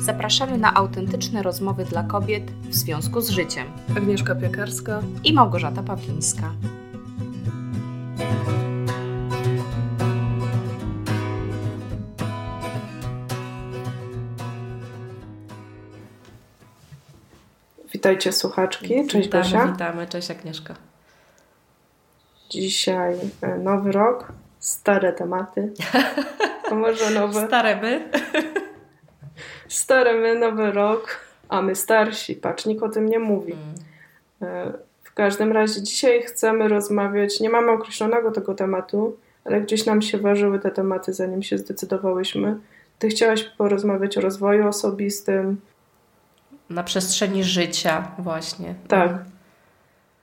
zapraszamy na autentyczne rozmowy dla kobiet w związku z życiem. Agnieszka Piekarska i Małgorzata Pawlińska. Witajcie słuchaczki. Cześć witamy, Gosia. Witamy, cześć Agnieszka. Dzisiaj e, nowy rok, stare tematy. A może nowe? Stare my. Stare my, nowy rok, a my starsi. Patrz, nikt o tym nie mówi. Mm. W każdym razie dzisiaj chcemy rozmawiać, nie mamy określonego tego tematu, ale gdzieś nam się ważyły te tematy, zanim się zdecydowałyśmy. Ty chciałaś porozmawiać o rozwoju osobistym, na przestrzeni życia, właśnie. Tak.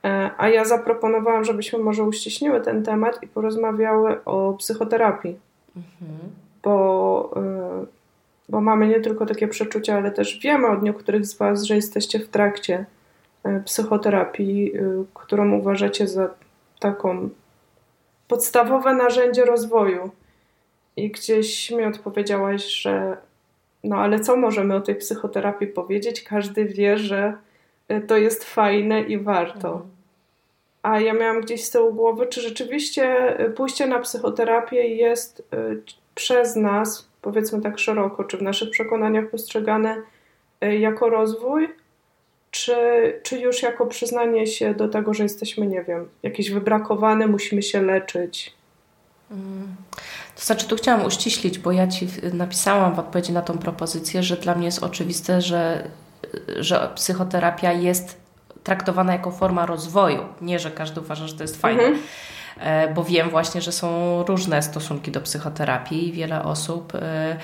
E, a ja zaproponowałam, żebyśmy może uściśniły ten temat i porozmawiały o psychoterapii. Mhm. Bo, e, bo mamy nie tylko takie przeczucia, ale też wiemy od niektórych z Was, że jesteście w trakcie e, psychoterapii, którą uważacie za taką podstawowe narzędzie rozwoju. I gdzieś mi odpowiedziałaś, że no ale co możemy o tej psychoterapii powiedzieć? Każdy wie, że e, to jest fajne i warto. Mhm. A ja miałam gdzieś z tyłu głowy, czy rzeczywiście e, pójście na psychoterapię jest e, przez nas, powiedzmy tak szeroko, czy w naszych przekonaniach postrzegane jako rozwój, czy, czy już jako przyznanie się do tego, że jesteśmy, nie wiem, jakieś wybrakowane, musimy się leczyć? Mm. To znaczy, tu chciałam uściślić, bo ja Ci napisałam w odpowiedzi na tą propozycję, że dla mnie jest oczywiste, że, że psychoterapia jest traktowana jako forma rozwoju. Nie, że każdy uważa, że to jest fajne. Mhm. E, bo wiem właśnie, że są różne stosunki do psychoterapii i wiele osób e,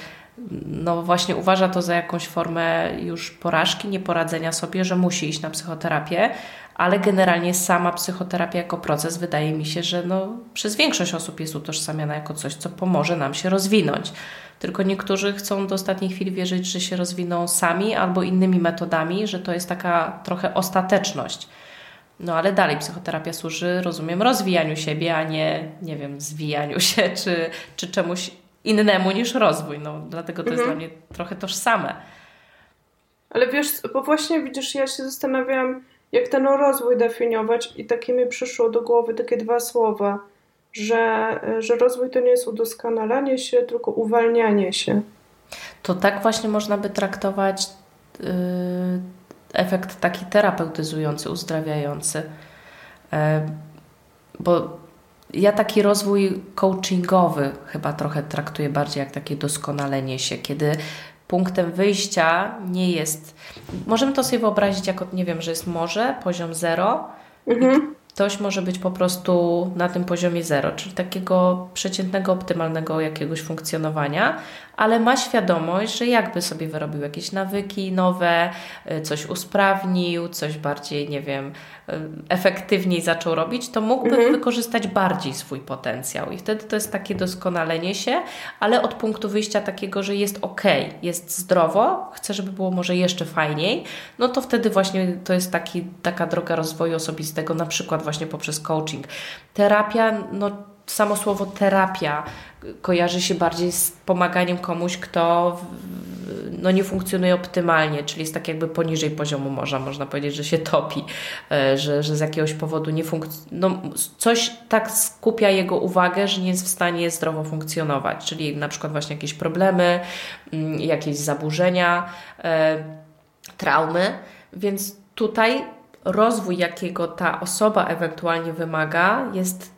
no właśnie uważa to za jakąś formę już porażki, nieporadzenia sobie, że musi iść na psychoterapię, ale generalnie sama psychoterapia jako proces wydaje mi się, że no, przez większość osób jest utożsamiana jako coś, co pomoże nam się rozwinąć. Tylko niektórzy chcą do ostatniej chwili wierzyć, że się rozwiną sami albo innymi metodami, że to jest taka trochę ostateczność. No ale dalej psychoterapia służy, rozumiem, rozwijaniu siebie, a nie, nie wiem, zwijaniu się czy, czy czemuś innemu niż rozwój. No, dlatego to mhm. jest dla mnie trochę tożsame. Ale wiesz, bo właśnie widzisz, ja się zastanawiałam, jak ten rozwój definiować i takie mi przyszło do głowy takie dwa słowa, że, że rozwój to nie jest udoskonalanie się, tylko uwalnianie się. To tak właśnie można by traktować yy, efekt taki terapeutyzujący, uzdrawiający. Yy, bo ja taki rozwój coachingowy chyba trochę traktuję bardziej jak takie doskonalenie się, kiedy punktem wyjścia nie jest. Możemy to sobie wyobrazić jako, nie wiem, że jest morze, poziom zero. Mhm. Ktoś może być po prostu na tym poziomie zero, czyli takiego przeciętnego, optymalnego jakiegoś funkcjonowania, ale ma świadomość, że jakby sobie wyrobił jakieś nawyki nowe, y, coś usprawnił, coś bardziej, nie wiem, y, efektywniej zaczął robić, to mógłby mhm. wykorzystać bardziej swój potencjał. I wtedy to jest takie doskonalenie się, ale od punktu wyjścia takiego, że jest ok, jest zdrowo, chcę, żeby było może jeszcze fajniej, no to wtedy właśnie to jest taki, taka droga rozwoju osobistego, na przykład właśnie poprzez coaching. Terapia, no samo słowo terapia kojarzy się bardziej z pomaganiem komuś, kto no, nie funkcjonuje optymalnie, czyli jest tak jakby poniżej poziomu morza, można powiedzieć, że się topi, e, że, że z jakiegoś powodu nie funkcjonuje. No, coś tak skupia jego uwagę, że nie jest w stanie zdrowo funkcjonować, czyli na przykład właśnie jakieś problemy, mm, jakieś zaburzenia, e, traumy, więc tutaj rozwój, jakiego ta osoba ewentualnie wymaga, jest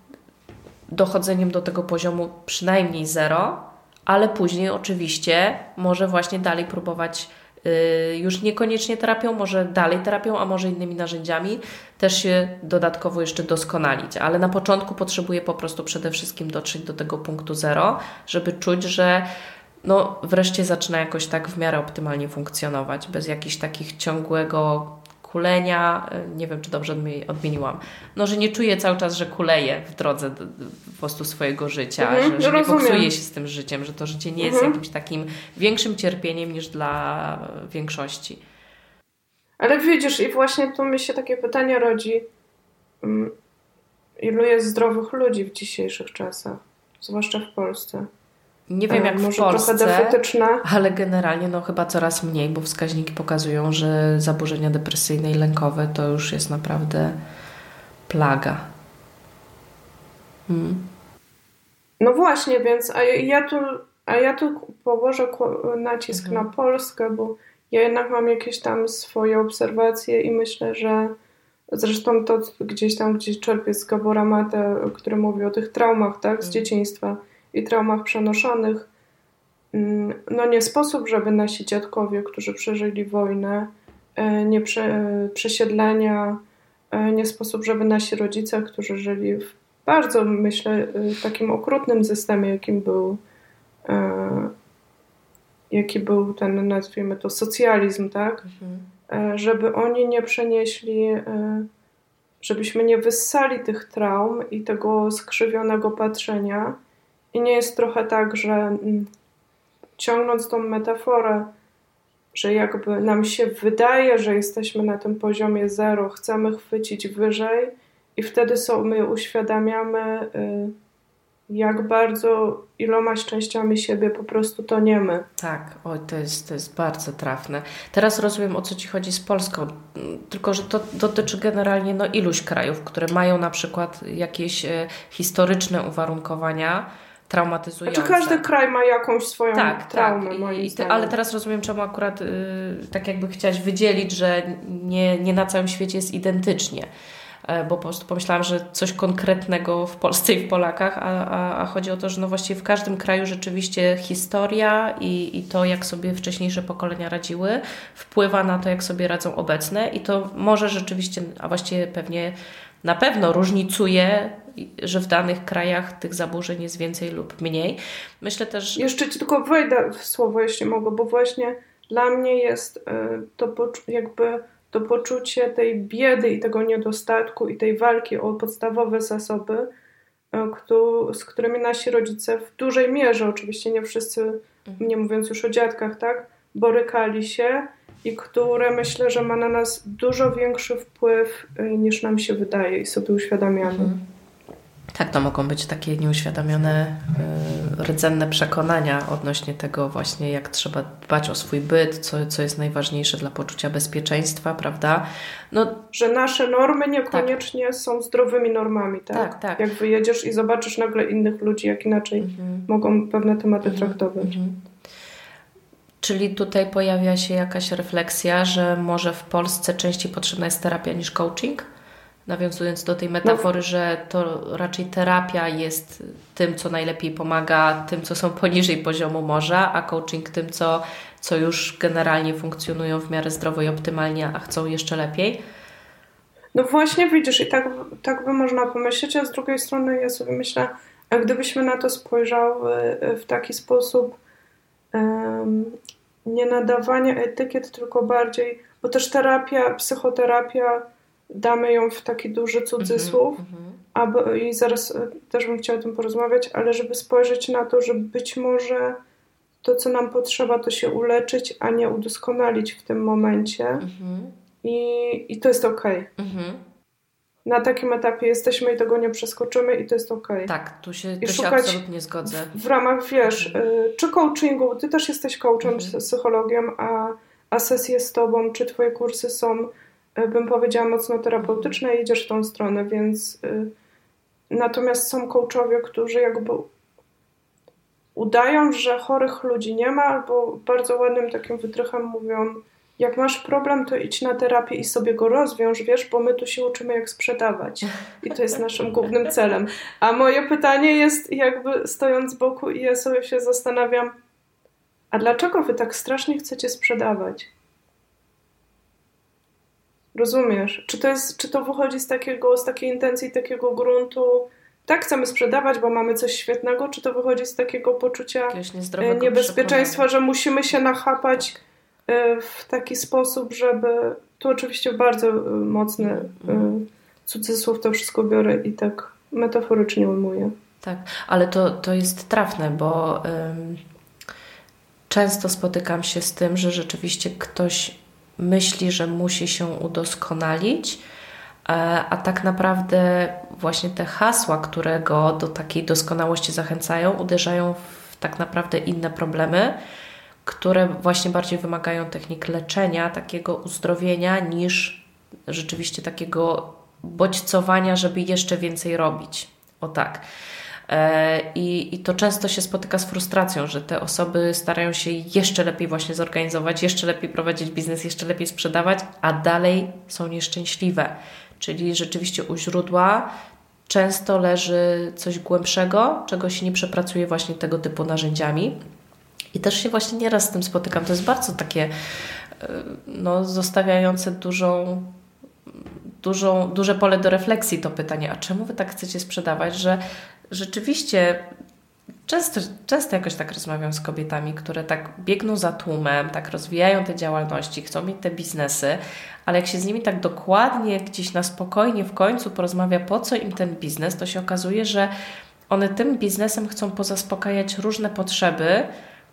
dochodzeniem do tego poziomu przynajmniej zero, ale później oczywiście może właśnie dalej próbować yy, już niekoniecznie terapią, może dalej terapią, a może innymi narzędziami też się dodatkowo jeszcze doskonalić. Ale na początku potrzebuje po prostu przede wszystkim dotrzeć do tego punktu zero, żeby czuć, że no wreszcie zaczyna jakoś tak w miarę optymalnie funkcjonować, bez jakichś takich ciągłego kulenia, e, nie wiem czy dobrze odmieniłam, no że nie czuję cały czas, że kuleję w drodze po prostu swojego życia, mhm, że, że nie boksuję się z tym życiem, że to życie nie jest mhm. jakimś takim większym cierpieniem niż dla większości. Ale widzisz, i właśnie tu mi się takie pytanie rodzi, mm, ilu jest zdrowych ludzi w dzisiejszych czasach, zwłaszcza w Polsce? Nie wiem jak Może w Polsce, ale generalnie no chyba coraz mniej, bo wskaźniki pokazują, że zaburzenia depresyjne i lękowe to już jest naprawdę plaga. Hmm. No właśnie, więc a ja tu, a ja tu położę nacisk mhm. na Polskę, bo ja jednak mam jakieś tam swoje obserwacje i myślę, że zresztą to gdzieś tam gdzieś czerpię z Gabora Mate, który mówi o tych traumach, tak, z mhm. dzieciństwa i traumach przenoszonych. Mm, no nie sposób, żeby nasi dziadkowie, którzy przeżyli wojnę, e, nie prze, przesiedlenia, e, nie sposób, żeby nasi rodzice, którzy żyli w bardzo, myślę, e, takim okrutnym systemie, jakim był jaki był ten, nazwijmy to, socjalizm, tak? Mhm. Żeby oni nie przenieśli, żebyśmy nie wyssali tych traum i tego skrzywionego patrzenia. I nie jest trochę tak, że mm, ciągnąc tą metaforę, że jakby nam się wydaje, że jesteśmy na tym poziomie zero, chcemy chwycić wyżej i wtedy sobie uświadamiamy, y, jak bardzo iloma częściami siebie po prostu toniemy. Tak, oj, to jest, to jest bardzo trafne. Teraz rozumiem, o co Ci chodzi z Polską, tylko że to dotyczy generalnie no, iluś krajów, które mają na przykład jakieś e, historyczne uwarunkowania, traumatyzujące. Znaczy każdy kraj ma jakąś swoją tak, tak. traumę, tak. moim I, Ale teraz rozumiem, czemu akurat yy, tak jakby chciałaś wydzielić, że nie, nie na całym świecie jest identycznie. E, bo po prostu pomyślałam, że coś konkretnego w Polsce i w Polakach, a, a, a chodzi o to, że no właściwie w każdym kraju rzeczywiście historia i, i to, jak sobie wcześniejsze pokolenia radziły, wpływa na to, jak sobie radzą obecne i to może rzeczywiście, a właściwie pewnie na pewno różnicuje, że w danych krajach tych zaburzeń jest więcej lub mniej. Myślę też. Jeszcze ci tylko wejdę w słowo, jeśli mogę, bo właśnie dla mnie jest y, to jakby to poczucie tej biedy i tego niedostatku i tej walki o podstawowe zasoby, y, z którymi nasi rodzice w dużej mierze, oczywiście nie wszyscy, mhm. nie mówiąc już o dziadkach, tak, borykali się i które myślę, że ma na nas dużo większy wpływ y, niż nam się wydaje i sobie uświadamiamy. Mhm. Tak, to mogą być takie nieuświadomione, yy, rdzenne przekonania odnośnie tego właśnie, jak trzeba dbać o swój byt, co, co jest najważniejsze dla poczucia bezpieczeństwa, prawda? No, że nasze normy niekoniecznie tak. są zdrowymi normami, tak? Tak, tak. Jak wyjedziesz i zobaczysz nagle innych ludzi, jak inaczej mhm. mogą pewne tematy mhm. traktować. Mhm. Czyli tutaj pojawia się jakaś refleksja, że może w Polsce częściej potrzebna jest terapia niż coaching? Nawiązując do tej metafory, no. że to raczej terapia jest tym, co najlepiej pomaga tym, co są poniżej poziomu morza, a coaching tym, co, co już generalnie funkcjonują w miarę zdrowo i optymalnie, a chcą jeszcze lepiej. No właśnie widzisz, i tak, tak by można pomyśleć, a z drugiej strony ja sobie myślę, a gdybyśmy na to spojrzały w taki sposób, nie nadawania etykiet, tylko bardziej, bo też terapia, psychoterapia, damy ją w taki duży cudzysłów, mm -hmm. aby, i zaraz e, też bym chciała o tym porozmawiać, ale żeby spojrzeć na to, że być może to, co nam potrzeba, to się uleczyć, a nie udoskonalić w tym momencie. Mm -hmm. I, I to jest ok. Mm -hmm. Na takim etapie jesteśmy i tego nie przeskoczymy i to jest ok. Tak, tu się, tu się absolutnie zgodzę. W, ramach, wiesz, mhm. y, czy coachingu, ty też jesteś coachem, mhm. psychologiem, a, a sesje z tobą, czy twoje kursy są E, bym powiedziała, mocno terapeutyczne i idziesz w tą stronę, więc y, natomiast są coachowie, którzy jakby udają, że chorych ludzi nie ma, albo bardzo ładnym takim wytrychem mówią, jak masz problem, to idź na terapię i sobie go rozwiąż, wiesz, bo my tu się uczymy, jak sprzedawać. I to jest naszym głównym celem. A moje pytanie jest, jakby stojąc z boku, i ja sobie się zastanawiam, a dlaczego wy tak strasznie chcecie sprzedawać? Rozumiesz? Czy to, jest, czy to wychodzi z, takiego, z takiej intencji, takiego gruntu, tak chcemy sprzedawać, bo mamy coś świetnego, czy to wychodzi z takiego poczucia e, niebezpieczeństwa, że musimy się nachapać e, w taki sposób, żeby. Tu oczywiście bardzo e, mocny mm. cudzysłów to wszystko biorę i tak metaforycznie ujmuję. Tak, ale to, to jest trafne, bo um, często spotykam się z tym, że rzeczywiście ktoś myśli, że musi się udoskonalić, e, a tak naprawdę właśnie te hasła, które go do takiej doskonałości zachęcają, uderzają w tak naprawdę inne problemy, które właśnie bardziej wymagają technik leczenia, takiego uzdrowienia, niż rzeczywiście takiego bodźcowania, żeby jeszcze więcej robić. O tak. E, I, I to często się spotyka z frustracją, że te osoby starają się jeszcze lepiej właśnie zorganizować, jeszcze lepiej prowadzić biznes, jeszcze lepiej sprzedawać, a dalej są nieszczęśliwe. Czyli rzeczywiście u źródła często leży coś głębszego, czego się nie przepracuje właśnie tego typu narzędziami. I też się właśnie nieraz z tym spotykam. To jest bardzo takie e, no, zostawiające dużą, dużą, duże pole do refleksji to pytanie, a czemu Wy tak chcecie sprzedawać, że rzeczywiście często, często jakoś tak rozmawiam z kobietami, które tak biegną za tłumem, tak rozwijają te działalności, chcą mieć te biznesy, ale jak się z nimi tak dokładnie, gdzieś na spokojnie w końcu porozmawia, po co im ten biznes, to się okazuje, że one tym biznesem chcą pozaspokajać różne potrzeby,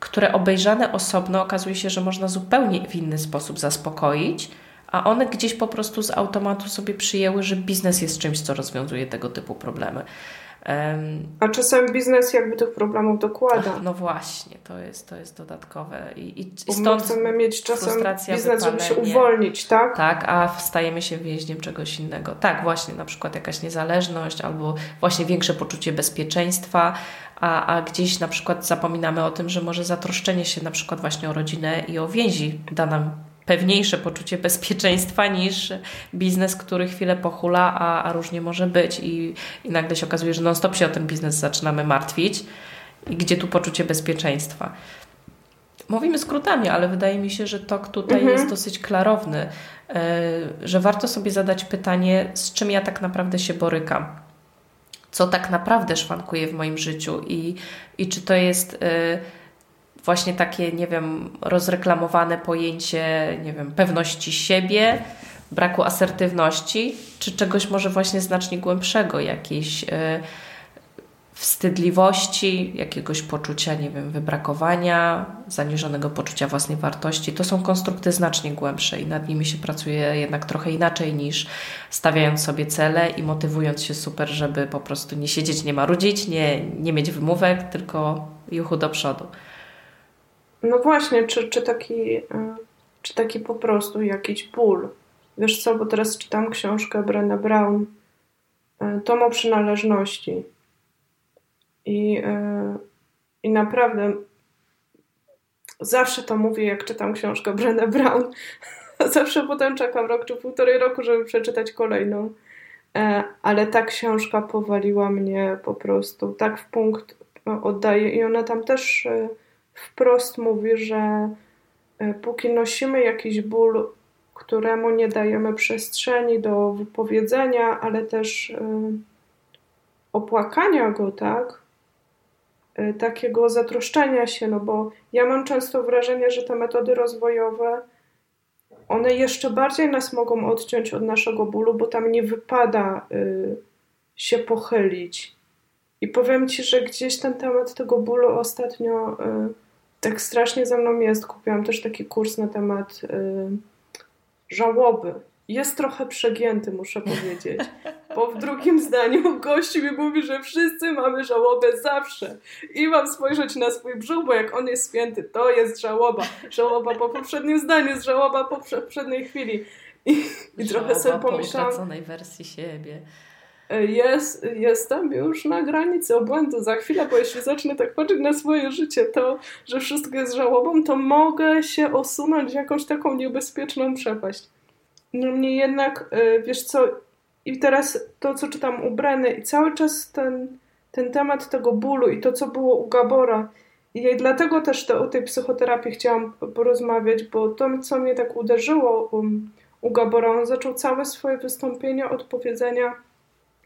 które obejrzane osobno okazuje się, że można zupełnie w inny sposób zaspokoić, a one gdzieś po prostu z automatu sobie przyjęły, że biznes jest czymś, co rozwiązuje tego typu problemy. A czasem biznes jakby tych problemów dokłada. Ach, no właśnie, to jest, to jest dodatkowe. I, i, i stąd chcemy mieć czasem biznes, żeby się uwolnić, tak? Tak, a stajemy się więźniem czegoś innego. Tak, właśnie, na przykład jakaś niezależność albo właśnie większe poczucie bezpieczeństwa, a, a gdzieś na przykład zapominamy o tym, że może zatroszczenie się na przykład właśnie o rodzinę i o więzi da nam pewniejsze poczucie bezpieczeństwa niż biznes, który chwilę pochula, a, a różnie może być. I, I nagle się okazuje, że non-stop się o ten biznes zaczynamy martwić. I gdzie tu poczucie bezpieczeństwa? Mówimy skrótami, ale wydaje mi się, że tok tutaj mhm. jest dosyć klarowny, yy, że warto sobie zadać pytanie, z czym ja tak naprawdę się borykam. Co tak naprawdę szwankuje w moim życiu i, i czy to jest. Yy, właśnie takie, nie wiem, rozreklamowane pojęcie, nie wiem, pewności siebie, braku asertywności, czy czegoś może właśnie znacznie głębszego, jakiejś y, wstydliwości, jakiegoś poczucia, nie wiem, wybrakowania, zaniżonego poczucia własnej wartości. To są konstrukty znacznie głębsze i nad nimi się pracuje jednak trochę inaczej niż stawiając sobie cele i motywując się super, żeby po prostu nie siedzieć, nie marudzić, nie, nie mieć wymówek, tylko juchu do przodu. No właśnie, czy, czy, taki, e, czy taki po prostu jakiś ból. Wiesz co, bo teraz czytam książkę Brena Brown, e, Tom o przynależności. I, e, I naprawdę zawsze to mówię, jak czytam książkę Brena Brown. zawsze potem czekam rok czy półtorej roku, żeby przeczytać kolejną. Ale ta książka powaliła mnie po prostu tak w punkt oddaje i ona tam też wprost mówi, że e, póki nosimy jakiś ból, któremu nie dajemy przestrzeni do wypowiedzenia, ale też e, opłakania go, tak? E, takiego zatroszczenia się, no bo ja mam często wrażenie, że te metody rozwojowe one jeszcze bardziej nas mogą odciąć od naszego bólu, bo tam nie wypada się pochylić. I powiem Ci, że gdzieś ten temat tego bólu ostatnio tak strasznie ze mną jest. Kupiłam też taki kurs na temat y, żałoby. Jest trochę przegięty, muszę powiedzieć. Bo w drugim zdaniu gości mi mówi, że wszyscy mamy żałobę zawsze. I mam spojrzeć na swój brzuch, bo jak on jest święty, to jest żałoba. Żałoba po poprzednim zdaniu, jest żałoba po poprzedniej chwili. I, i trochę sobie pomyślałam... po wersji siebie jest, jestem już na granicy obłędu za chwilę, bo jeśli zacznę tak patrzeć na swoje życie, to, że wszystko jest żałobą, to mogę się osunąć w jakąś taką niebezpieczną przepaść. Niemniej jednak, y, wiesz co, i teraz to, co czytam u Breny i cały czas ten, ten temat tego bólu i to, co było u Gabora, i dlatego też to, o tej psychoterapii chciałam porozmawiać, bo to, co mnie tak uderzyło u, Gabora, on zaczął całe swoje wystąpienie od powiedzenia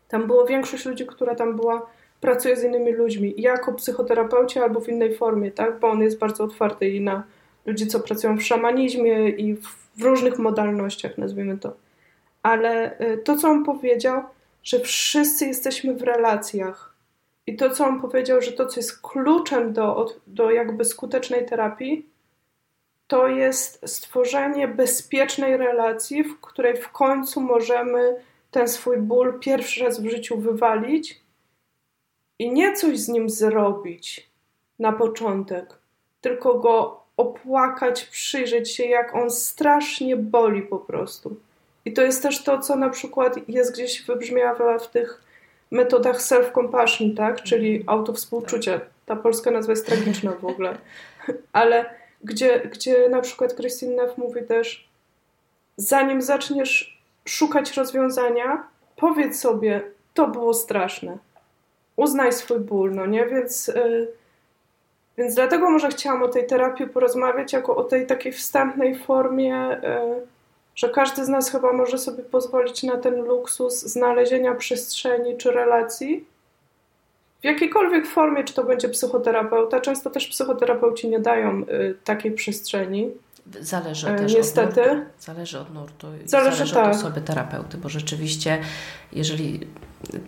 tam było większość ludzi, która tam była, pracuje z innymi ludźmi, jako psychoterapeuci albo w innej formie, tak? Bo on jest bardzo otwarty i na ludzi, co pracują w szamanizmie i w, w różnych modalnościach, nazwijmy to. Ale y, to, co on powiedział, że wszyscy jesteśmy w relacjach. I to, co on powiedział, że to, co jest kluczem do, do jakby skutecznej terapii, to jest stworzenie bezpiecznej relacji, w której w końcu możemy ten swój ból pierwszy raz w życiu wywalić i nie coś z nim zrobić, na początek, tylko go opłakać, przyjrzeć się, jak on strasznie boli po prostu. I to jest też to, co na przykład jest gdzieś wybrzmiawa w tych metodach self-compassion, tak? Czyli mhm. autowspółczucie. Ta polska nazwa jest tragiczna w ogóle. Ale gdzie, gdzie na przykład Christine Neff mówi też, zanim zaczniesz szukać rozwiązania, powiedz sobie, to było straszne. Uznaj swój ból, no nie? Więc, yy, więc dlatego może chciałam o tej terapii porozmawiać, jako o tej takiej wstępnej formie, yy, że każdy z nas chyba może sobie pozwolić na ten luksus znalezienia przestrzeni czy relacji, w jakiejkolwiek formie, czy to będzie psychoterapeuta. Często też psychoterapeuci nie dają y, takiej przestrzeni. Zależy e, też Niestety. od nurtu. Zależy od nurtu. Zależy, zależy tak. od osoby terapeuty, bo rzeczywiście, jeżeli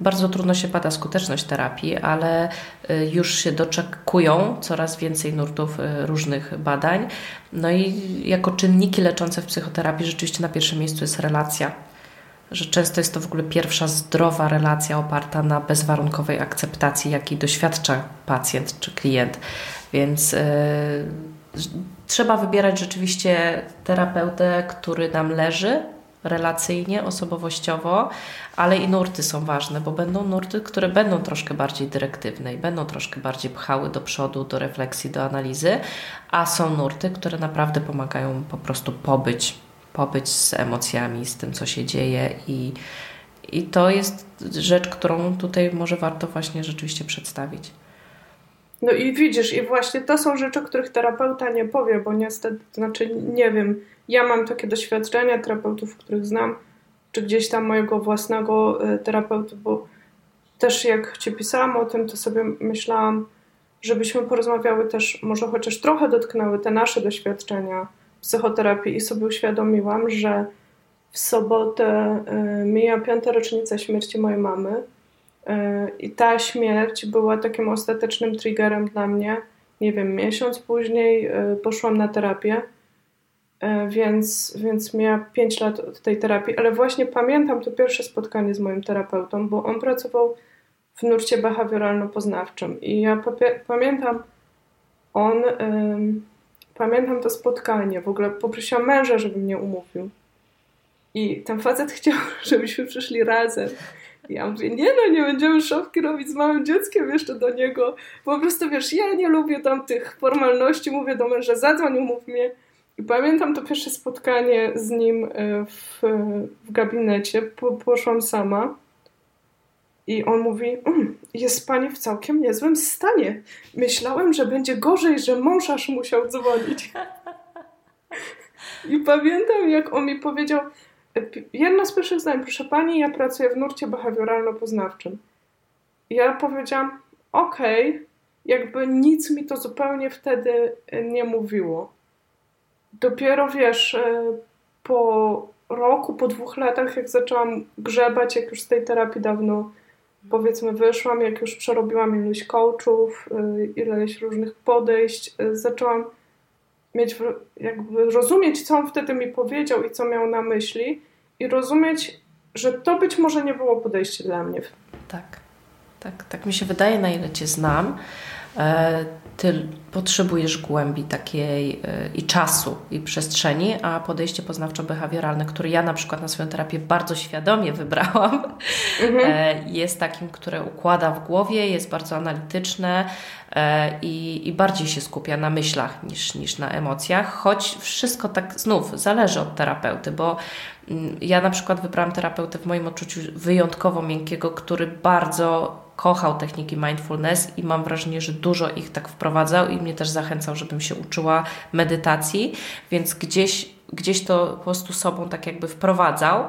bardzo trudno się bada skuteczność terapii, ale y, już się doczekują coraz więcej nurtów y, różnych badań. No i jako czynniki leczące w psychoterapii rzeczywiście na pierwszym miejscu jest relacja. Że często jest to w ogóle pierwsza zdrowa relacja oparta na bezwarunkowej akceptacji, jakiej doświadcza pacjent czy klient. Więc yy, trzeba wybierać rzeczywiście terapeutę, który nam leży relacyjnie, osobowościowo, ale i nurty są ważne, bo będą nurty, które będą troszkę bardziej dyrektywne i będą troszkę bardziej pchały do przodu, do refleksji, do analizy, a są nurty, które naprawdę pomagają po prostu pobyć, pobyć z emocjami, z tym, co się dzieje i, i to jest rzecz, którą tutaj może warto właśnie rzeczywiście przedstawić. No i widzisz, i właśnie to są rzeczy, których terapeuta nie powie, bo niestety, znaczy nie wiem, ja mam takie doświadczenia terapeutów, których znam, czy gdzieś tam mojego własnego e, terapeuty, bo też jak Ci pisałam o tym, to sobie myślałam, żebyśmy porozmawiały też, może chociaż trochę dotknęły te nasze doświadczenia psychoterapii i sobie uświadomiłam, że w sobotę e, mija piąta rocznica śmierci mojej mamy i ta śmierć była takim ostatecznym triggerem dla mnie. Nie wiem, miesiąc później poszłam na terapię. E, więc, więc miała 5 lat od tej terapii, ale właśnie pamiętam to pierwsze spotkanie z moim terapeutą, bo on pracował w nurcie behawioralno-poznawczym. I ja pamiętam on, ym, pamiętam to spotkanie, w ogóle poprosiłam męża, żeby mnie umówił. I ten facet chciał, żebyśmy przyszli razem. Ja mówię, nie no, nie będziemy szopki robić z małym dzieckiem jeszcze do niego. Po prostu wiesz, ja nie lubię tam tych formalności, mówię do męża, zadzwoń, umów mnie. I pamiętam to pierwsze spotkanie z nim e, w, w gabinecie. Po, poszłam sama. I on mówi: mm, Jest pani w całkiem niezłym stanie. Myślałem, że będzie gorzej, że mąż aż musiał dzwonić. I pamiętam, jak on mi powiedział: e, Jedno z pierwszych zdań, proszę pani, ja pracuję w nurcie behawioralno-poznawczym. Ja powiedziałam: Okej, okay. jakby nic mi to zupełnie wtedy nie mówiło dopiero wiesz, e, po roku, po dwóch latach, jak zaczęłam grzebać, jak już z tej terapii dawno powiedzmy wyszłam, jak już przerobiłam ilość coachów, e, ileś różnych podejść, e, zaczęłam mieć, jakby rozumieć, co on wtedy mi powiedział i co miał na myśli i rozumieć, że to być może nie było podejście dla mnie. Tak, tak, tak mi się wydaje, na ile Cię znam ty potrzebujesz głębi takiej y, i czasu, i przestrzeni, a podejście poznawczo-behawioralne, które ja na przykład na swoją terapię bardzo świadomie wybrałam, mhm. E, jest takim, które układa w głowie, jest bardzo analityczne e, i, i bardziej się skupia na myślach niż, niż na emocjach, choć wszystko tak znów zależy od terapeuty, bo ja na przykład wybrałam terapeutę w moim odczuciu wyjątkowo miękkiego, który bardzo kochał techniki mindfulness i mam wrażenie, że dużo ich tak wprowadzał i mnie też zachęcał, żebym się uczyła medytacji, więc gdzieś, gdzieś to po prostu sobą tak jakby wprowadzał.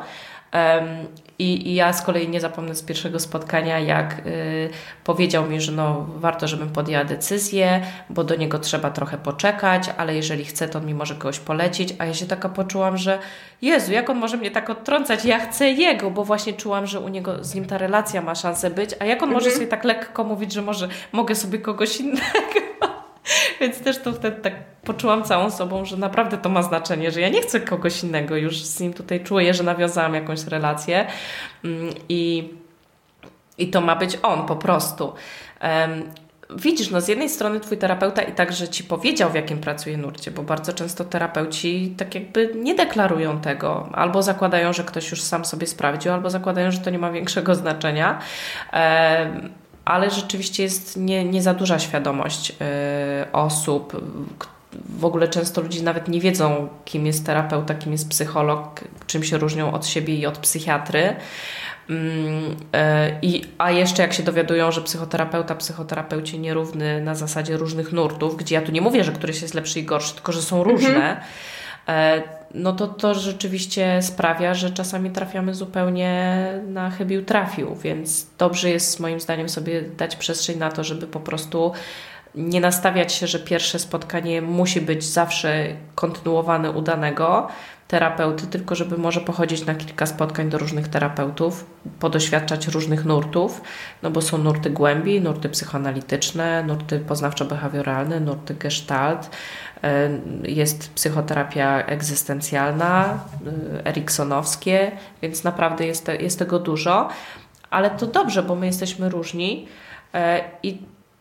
I, I, ja z kolei nie zapomnę z pierwszego spotkania, jak y, powiedział mi, że no, warto, żebym podjęła decyzję, bo do niego trzeba trochę poczekać, ale jeżeli chce, to on mi może kogoś polecić. A ja się taka poczułam, że Jezu, jak on może mnie tak odtrącać? Ja chcę jego, bo właśnie czułam, że u niego z nim ta relacja ma szansę być. A jak on mhm. może sobie tak lekko mówić, że może mogę sobie kogoś innego? Więc też to wtedy tak poczułam całą sobą, że naprawdę to ma znaczenie, że ja nie chcę kogoś innego, już z nim tutaj czuję, że nawiązałam jakąś relację mm, i, i to ma być on po prostu. widzisz, no z jednej strony twój terapeuta i także ci powiedział, w jakim pracuje nurcie, bo bardzo często terapeuci tak jakby nie deklarują tego, albo zakładają, że ktoś już sam sobie sprawdził, albo zakładają, że to nie ma większego znaczenia. Ale rzeczywiście jest nie, nie za duża świadomość e, osób, w ogóle często ludzie nawet nie wiedzą, kim jest terapeuta, kim jest psycholog, czym się różnią od siebie i od psychiatry. Mm, e, I, a jeszcze jak się dowiadują, że psychoterapeuta, psychoterapeuci nierówny na zasadzie różnych nurtów, gdzie ja tu nie mówię, że któryś jest lepszy i gorszy, tylko że są różne, mhm. No to to rzeczywiście sprawia, że czasami trafiamy zupełnie na chybił trafił, więc dobrze jest moim zdaniem sobie dać przestrzeń na to, żeby po prostu nie nastawiać się, że pierwsze spotkanie musi być zawsze kontynuowane udanego, terapeuty, tylko żeby może pochodzić na kilka spotkań do różnych terapeutów, podoświadczać różnych nurtów, no bo są nurty głębi, nurty psychoanalityczne, nurty poznawczo-behawioralne, nurty gestalt, e, jest psychoterapia egzystencjalna, e, eriksonowskie, więc naprawdę jest, jest tego dużo, ale to dobrze, bo my jesteśmy różni e, i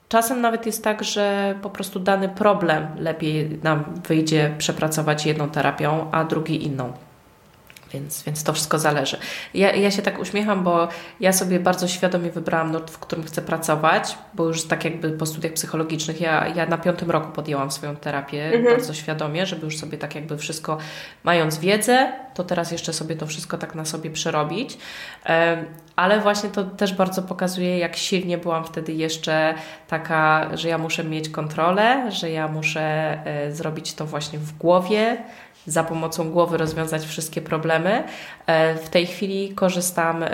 Czasem nawet jest tak, że po prostu dany problem lepiej nam wyjdzie przepracować jedną terapią, a drugi inną. Więc, więc to wszystko zależy. Ja, ja się tak uśmiecham, bo ja sobie bardzo świadomie wybrałam nurt, w którym chcę pracować, bo już tak jakby po studiach psychologicznych ja, ja na piątym roku podjęłam swoją terapię mhm. bardzo świadomie, żeby już sobie tak jakby wszystko, mając wiedzę, to teraz jeszcze sobie to wszystko tak na sobie przerobić. Ale właśnie to też bardzo pokazuje, jak silnie byłam wtedy jeszcze taka, że ja muszę mieć kontrolę, że ja muszę e, zrobić to właśnie w głowie, za pomocą głowy rozwiązać wszystkie problemy. E, w tej chwili korzystam e,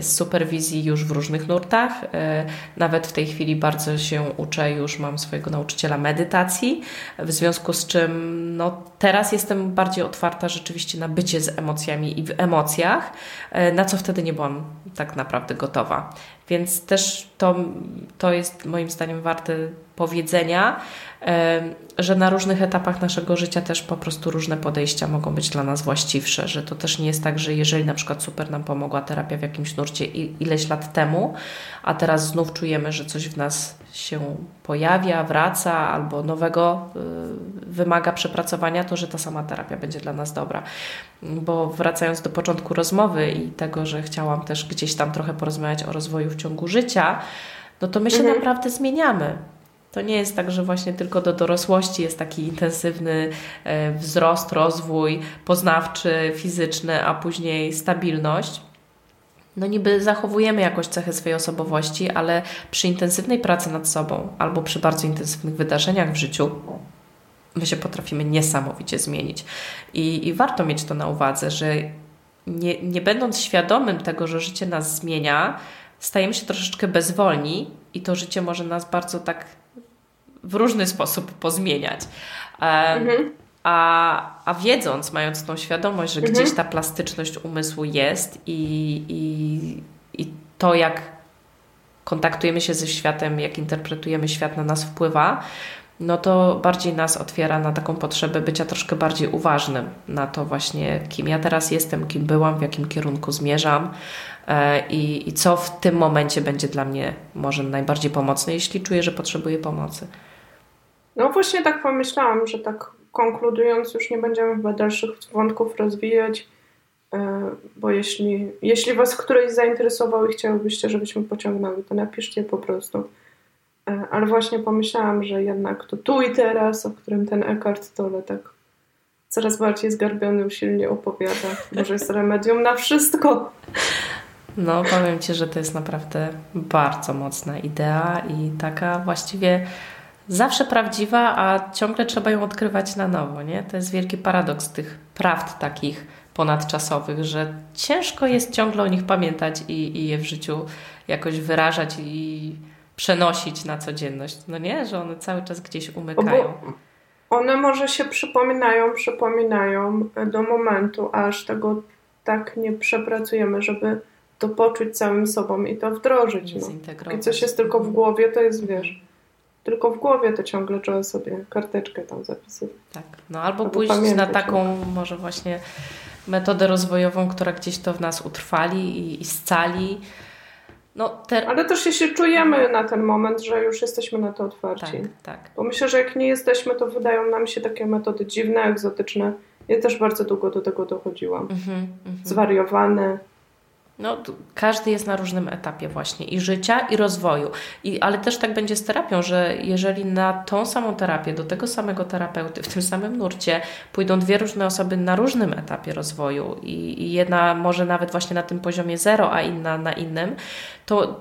z superwizji już w różnych nurtach. E, nawet w tej chwili bardzo się uczę, już mam swojego nauczyciela medytacji, w związku z czym no, teraz jestem bardziej otwarta rzeczywiście na bycie z emocjami i w emocjach, na co wtedy nie byłam tak naprawdę gotowa. Więc też to, to jest moim zdaniem warte powiedzenia, że na różnych etapach naszego życia też po prostu różne podejścia mogą być dla nas właściwsze, że to też nie jest tak, że jeżeli na przykład super nam pomogła terapia w jakimś nurcie ileś lat temu, a teraz znów czujemy, że coś w nas się pojawia, wraca albo nowego y, wymaga przepracowania, to że ta sama terapia będzie dla nas dobra. Bo wracając do początku rozmowy i tego, że chciałam też gdzieś tam trochę porozmawiać o rozwoju w ciągu życia, no to my się mhm. naprawdę zmieniamy. To nie jest tak, że właśnie tylko do dorosłości jest taki intensywny e, wzrost, rozwój poznawczy, fizyczny, a później stabilność. No niby zachowujemy jakoś cechy swojej osobowości, ale przy intensywnej pracy nad sobą albo przy bardzo intensywnych wydarzeniach w życiu my się potrafimy niesamowicie zmienić. I, i warto mieć to na uwadze, że nie, nie będąc świadomym tego, że życie nas zmienia, stajemy się troszeczkę bezwolni i to życie może nas bardzo tak w różny sposób pozmieniać. Mhm. A, a wiedząc, mając tą świadomość, że mhm. gdzieś ta plastyczność umysłu jest i, i, i to, jak kontaktujemy się ze światem, jak interpretujemy świat, na nas wpływa, no to bardziej nas otwiera na taką potrzebę bycia troszkę bardziej uważnym na to właśnie, kim ja teraz jestem, kim byłam, w jakim kierunku zmierzam e, i, i co w tym momencie będzie dla mnie może najbardziej pomocne, jeśli czuję, że potrzebuję pomocy. No właśnie tak pomyślałam, że tak konkludując, już nie będziemy chyba dalszych wątków rozwijać, e, bo jeśli, jeśli Was któryś zainteresował i chciałybyście, żebyśmy pociągnęli, to napiszcie po prostu. E, ale właśnie pomyślałam, że jednak to tu i teraz, o którym ten Eckhart Tolle tak coraz bardziej zgarbiony usilnie opowiada, może jest remedium na wszystko. No, powiem Ci, że to jest naprawdę bardzo mocna idea i taka właściwie zawsze prawdziwa, a ciągle trzeba ją odkrywać na nowo. Nie? To jest wielki paradoks tych prawd takich ponadczasowych, że ciężko jest ciągle o nich pamiętać i, i je w życiu jakoś wyrażać i przenosić na codzienność. No nie, że one cały czas gdzieś umykają. One może się przypominają, przypominają do momentu, aż tego tak nie przepracujemy, żeby to poczuć całym sobą i to wdrożyć. No. I coś jest tylko w głowie, to jest, wiesz, tylko w głowie to ciągle trzeba sobie karteczkę tam zapisywać. Tak, no albo, albo pójść na taką może właśnie metodę rozwojową, która gdzieś to w nas utrwali i, i scali. No, ter... Ale też jeśli czujemy na ten moment, że już jesteśmy na to otwarci. Tak, tak. Bo myślę, że jak nie jesteśmy, to wydają nam się takie metody dziwne, egzotyczne. Ja też bardzo długo do tego dochodziłam. Mm -hmm, Zwariowane. No, każdy jest na różnym etapie właśnie i życia, i rozwoju. I, ale też tak będzie z terapią, że jeżeli na tą samą terapię, do tego samego terapeuty, w tym samym nurcie pójdą dwie różne osoby na różnym etapie rozwoju i, i jedna może nawet właśnie na tym poziomie zero, a inna na innym, to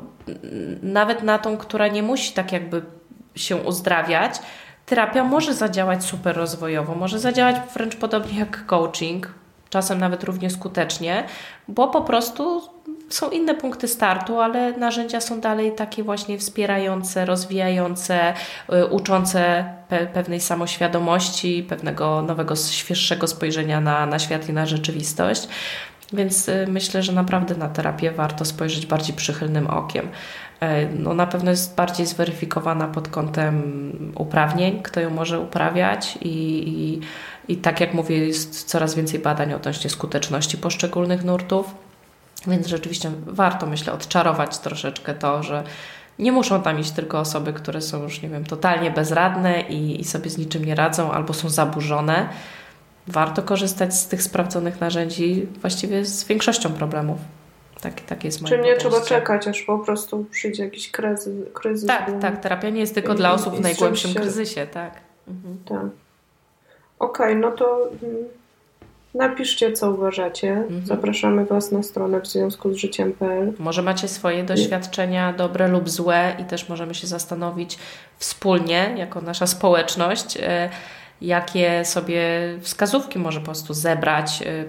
nawet na tą, która nie musi tak jakby się uzdrawiać, terapia może zadziałać super rozwojowo, może zadziałać wręcz podobnie jak coaching, czasem nawet równie skutecznie, bo po prostu są inne punkty startu, ale narzędzia są dalej takie właśnie wspierające, rozwijające, y, uczące pe pewnej samoświadomości, pewnego nowego, świeższego spojrzenia na, na świat i na rzeczywistość. Więc y, myślę, że naprawdę na terapię warto spojrzeć bardziej przychylnym okiem. E, no, na pewno jest bardziej zweryfikowana pod kątem uprawnień, kto ją może uprawiać i, i, i tak jak mówię, jest coraz więcej badań odnośnie skuteczności poszczególnych nurtów. Więc rzeczywiście warto, myślę, odczarować troszeczkę to, że nie muszą tam iść tylko osoby, które są już, nie wiem, totalnie bezradne i, i sobie z niczym nie radzą albo są zaburzone. Warto korzystać z tych sprawdzonych narzędzi właściwie z większością problemów. Tak, tak jest Czyli nie trzeba czekać, aż po prostu przyjdzie jakiś kryzys. kryzys tak, tak. Terapia nie jest tylko i, dla osób w najgłębszym się... kryzysie, tak. Mhm. Tak. Okej, okay, no to mm, napiszcie, co uważacie. Mhm. Zapraszamy Was na stronę w związku z życiem.pl. Może macie swoje doświadczenia, dobre lub złe, i też możemy się zastanowić wspólnie, jako nasza społeczność, e, jakie sobie wskazówki może po prostu zebrać e,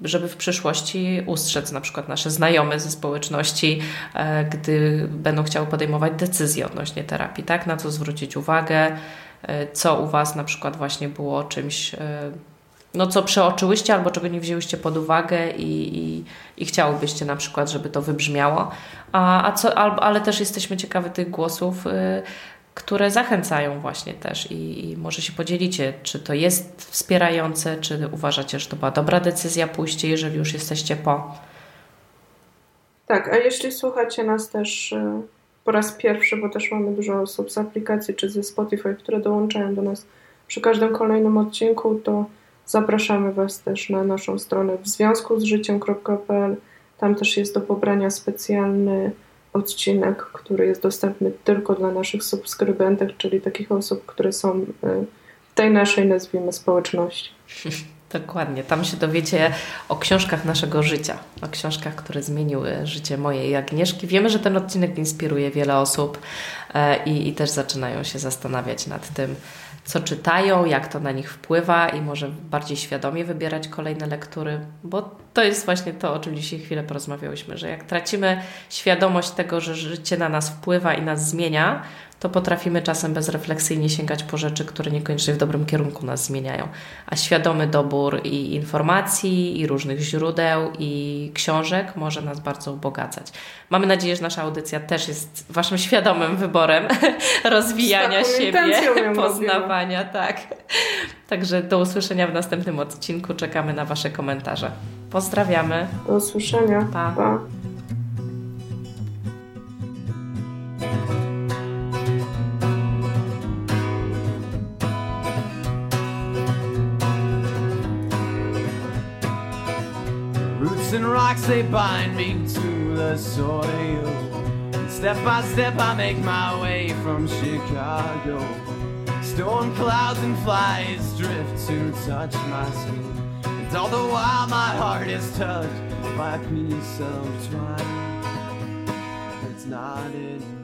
żeby w przyszłości ustrzec na przykład nasze znajome ze społeczności, e, gdy będą chciały podejmować decyzje odnośnie terapii, tak? Na co zwrócić uwagę, e, co u Was na przykład właśnie było czymś, e, no co przeoczyłyście albo czego nie wzięłyście pod uwagę i, i, i chciałybyście na przykład, żeby to wybrzmiało. A, a co, ale też jesteśmy ciekawi tych głosów, które zachęcają właśnie też i, i, może się podzielicie, czy to jest wspierające, czy uważacie, że to była dobra decyzja pójście, jeżeli już jesteście po. Tak, a jeśli słuchacie nas też y, po raz pierwszy, bo też mamy dużo osób z aplikacji czy ze Spotify, które dołączają do nas przy każdym kolejnym odcinku, to zapraszamy Was też na naszą stronę w związku z życiem.pl. Tam też jest do pobrania specjalny odcinek, który jest dostępny tylko dla naszych subskrybentów, czyli takich osób, które są y, w tej naszej, nazwijmy, społeczności. Dokładnie. Tam się dowiecie o książkach naszego życia, o książkach, które zmieniły życie mojej Agnieszki. Wiemy, że ten odcinek inspiruje wiele osób e, i, i też zaczynają się zastanawiać nad tym, co czytają, jak to na nich wpływa i może bardziej świadomie wybierać kolejne lektury, bo to jest właśnie to, o czym dzisiaj chwilę porozmawiałyśmy, że jak tracimy świadomość tego, że życie na nas wpływa i nas zmienia, to potrafimy czasem bezrefleksyjnie sięgać po rzeczy, które niekoniecznie w dobrym kierunku nas zmieniają. A świadomy dobór i informacji, i różnych źródeł, i książek może nas bardzo ubogacać. Mamy nadzieję, że nasza audycja też jest Waszym świadomym wyborem rozwijania siebie, poznawania. Tak. Także do usłyszenia w następnym odcinku. Czekamy na Wasze komentarze. Pozdrawiamy. Do usłyszenia. pa. pa. And rocks they bind me to the soil. And step by step I make my way from Chicago. Storm clouds and flies drift to touch my skin. And all the while my heart is touched by a piece of twine. It's not entangled.